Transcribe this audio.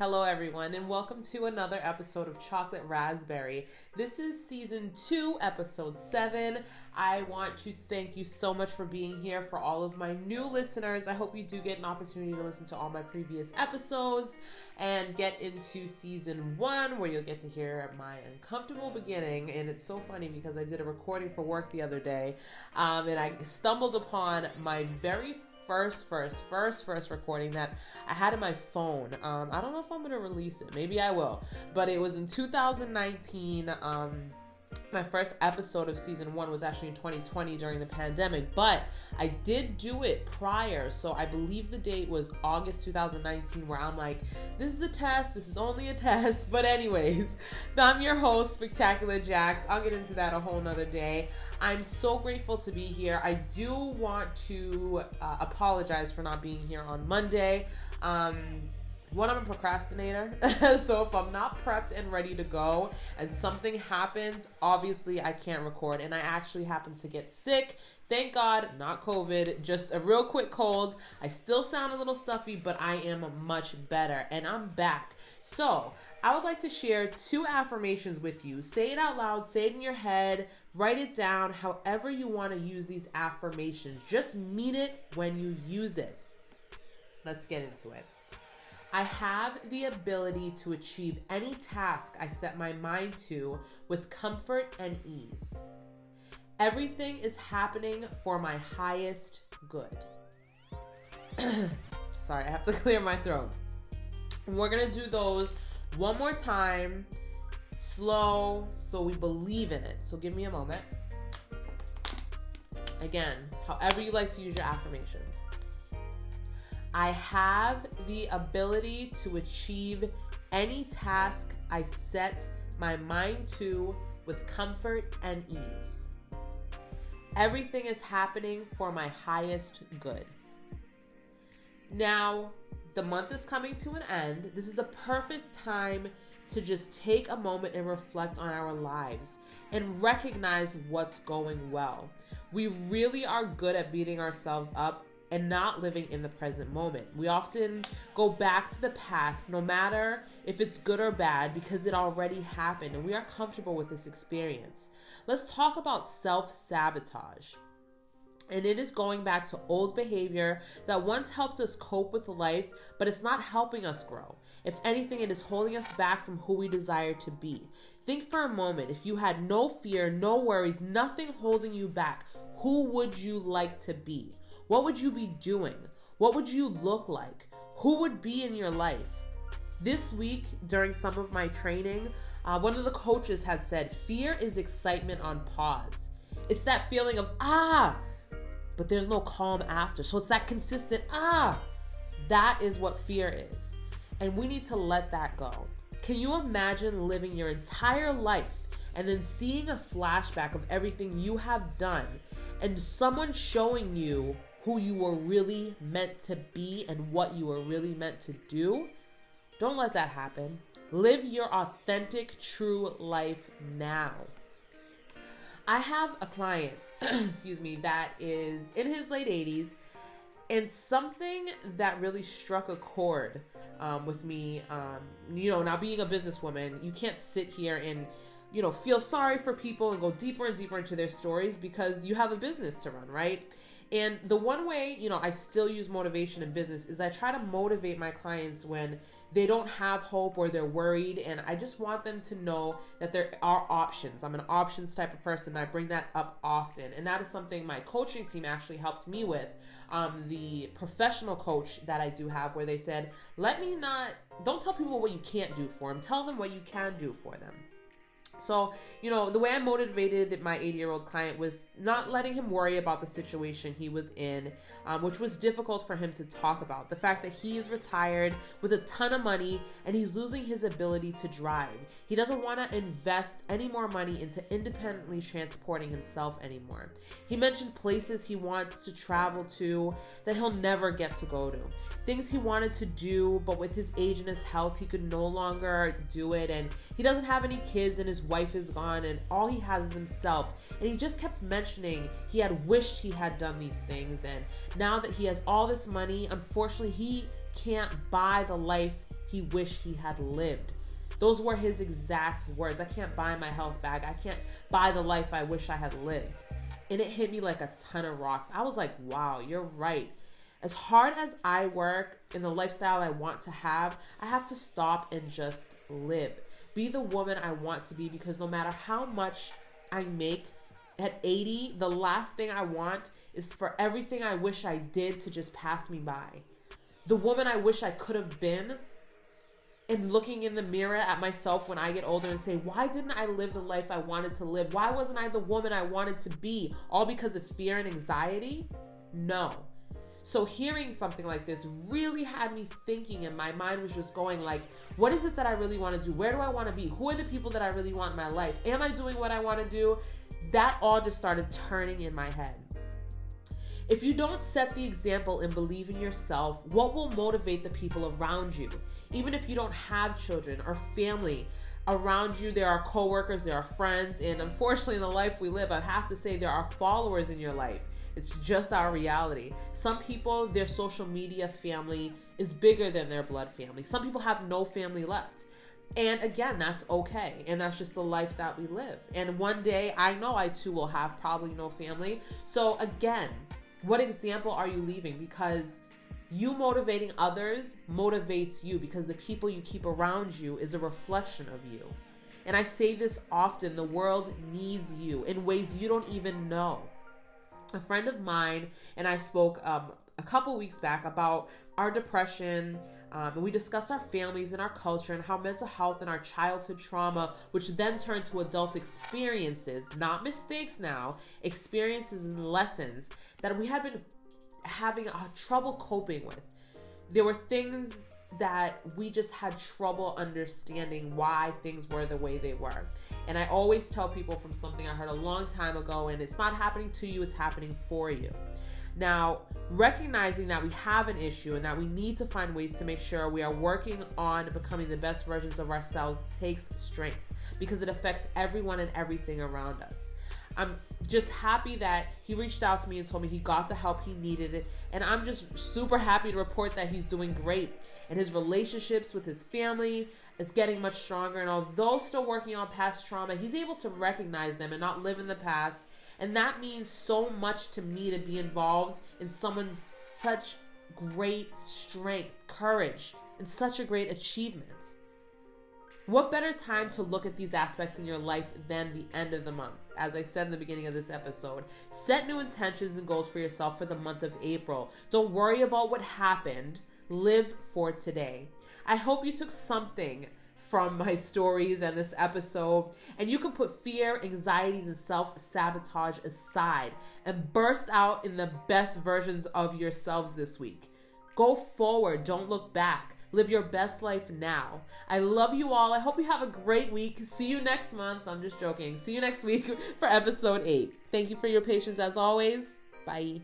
Hello, everyone, and welcome to another episode of Chocolate Razberri. This is season two, episode seven. I want to thank you so much for being here. For all of my new listeners, I hope you do get an opportunity to listen to all my previous episodes and get into season one, where you'll get to hear my uncomfortable beginning. And it's so funny because I did a recording for work the other day, um, and I stumbled upon my very first, first, first, first recording that I had in my phone. Um, I don't know if I'm gonna release it. Maybe I will. But it was in 2019. Um, my first episode of season one was actually in 2020 during the pandemic, but I did do it prior. So I believe the date was August 2019, where I'm like, this is a test, this is only a test. But, anyways, I'm your host, Spectacular Jax. I'll get into that a whole nother day. I'm so grateful to be here. I do want to uh, apologize for not being here on Monday. Um, one, I'm a procrastinator. so if I'm not prepped and ready to go and something happens, obviously I can't record. And I actually happen to get sick. Thank God, not COVID, just a real quick cold. I still sound a little stuffy, but I am much better and I'm back. So I would like to share two affirmations with you. Say it out loud, say it in your head, write it down, however you want to use these affirmations. Just mean it when you use it. Let's get into it. I have the ability to achieve any task I set my mind to with comfort and ease. Everything is happening for my highest good. Sorry, I have to clear my throat. We're going to do those one more time, slow, so we believe in it. So give me a moment. Again, however you like to use your affirmations. I have the ability to achieve any task I set my mind to with comfort and ease. Everything is happening for my highest good. Now, the month is coming to an end. This is a perfect time to just take a moment and reflect on our lives and recognize what's going well. We really are good at beating ourselves up and not living in the present moment. We often go back to the past, no matter if it's good or bad, because it already happened and we are comfortable with this experience. Let's talk about self sabotage. And it is going back to old behavior that once helped us cope with life, but it's not helping us grow. If anything, it is holding us back from who we desire to be. Think for a moment if you had no fear, no worries, nothing holding you back, who would you like to be? What would you be doing? What would you look like? Who would be in your life? This week, during some of my training, uh, one of the coaches had said, Fear is excitement on pause. It's that feeling of, ah, but there's no calm after. So it's that consistent, ah, that is what fear is. And we need to let that go. Can you imagine living your entire life and then seeing a flashback of everything you have done and someone showing you who you were really meant to be and what you were really meant to do, don't let that happen. Live your authentic, true life now. I have a client, excuse me, that is in his late 80s, and something that really struck a chord um, with me, um, you know, now being a businesswoman, you can't sit here and you know, feel sorry for people and go deeper and deeper into their stories because you have a business to run, right? And the one way, you know, I still use motivation in business is I try to motivate my clients when they don't have hope or they're worried. And I just want them to know that there are options. I'm an options type of person. I bring that up often. And that is something my coaching team actually helped me with. Um, the professional coach that I do have, where they said, let me not, don't tell people what you can't do for them, tell them what you can do for them. So, you know, the way I motivated my 80 year old client was not letting him worry about the situation he was in, um, which was difficult for him to talk about. The fact that he is retired with a ton of money and he's losing his ability to drive. He doesn't want to invest any more money into independently transporting himself anymore. He mentioned places he wants to travel to that he'll never get to go to, things he wanted to do, but with his age and his health, he could no longer do it. And he doesn't have any kids and his wife is gone and all he has is himself. And he just kept mentioning he had wished he had done these things. And now that he has all this money, unfortunately, he can't buy the life he wished he had lived. Those were his exact words. I can't buy my health back. I can't buy the life I wish I had lived. And it hit me like a ton of rocks. I was like, wow, you're right. As hard as I work in the lifestyle I want to have, I have to stop and just live. Be the woman I want to be because no matter how much I make at 80, the last thing I want is for everything I wish I did to just pass me by. The woman I wish I could have been and looking in the mirror at myself when I get older and say, why didn't I live the life I wanted to live? Why wasn't I the woman I wanted to be? All because of fear and anxiety? No. So hearing something like this really had me thinking and my mind was just going like, what is it that I really want to do? Where do I want to be? Who are the people that I really want in my life? Am I doing what I want to do? That all just started turning in my head. If you don't set the example and believe in yourself, what will motivate the people around you? Even if you don't have children or family around you, there are coworkers, there are friends, and unfortunately, in the life we live, I have to say there are followers in your life. It's just our reality. Some people, their social media family is bigger than their blood family. Some people have no family left. And again, that's okay. And that's just the life that we live. And one day, I know I too will have probably no family. So, again, what example are you leaving? Because you motivating others motivates you because the people you keep around you is a reflection of you. And I say this often the world needs you in ways you don't even know. A friend of mine and I spoke um, a couple weeks back about our depression. Um, and we discussed our families and our culture and how mental health and our childhood trauma, which then turned to adult experiences, not mistakes now, experiences and lessons that we had been having uh, trouble coping with. There were things that we just had trouble understanding why things were the way they were. And I always tell people from something I heard a long time ago, and it's not happening to you, it's happening for you. Now, recognizing that we have an issue and that we need to find ways to make sure we are working on becoming the best versions of ourselves takes strength because it affects everyone and everything around us. I'm just happy that he reached out to me and told me he got the help he needed. And I'm just super happy to report that he's doing great. And his relationships with his family is getting much stronger. And although still working on past trauma, he's able to recognize them and not live in the past. And that means so much to me to be involved in someone's such great strength, courage, and such a great achievement. What better time to look at these aspects in your life than the end of the month? As I said in the beginning of this episode, set new intentions and goals for yourself for the month of April. Don't worry about what happened, live for today. I hope you took something from my stories and this episode, and you can put fear, anxieties, and self sabotage aside and burst out in the best versions of yourselves this week. Go forward, don't look back. Live your best life now. I love you all. I hope you have a great week. See you next month. I'm just joking. See you next week for episode 8. Thank you for your patience as always. Bye.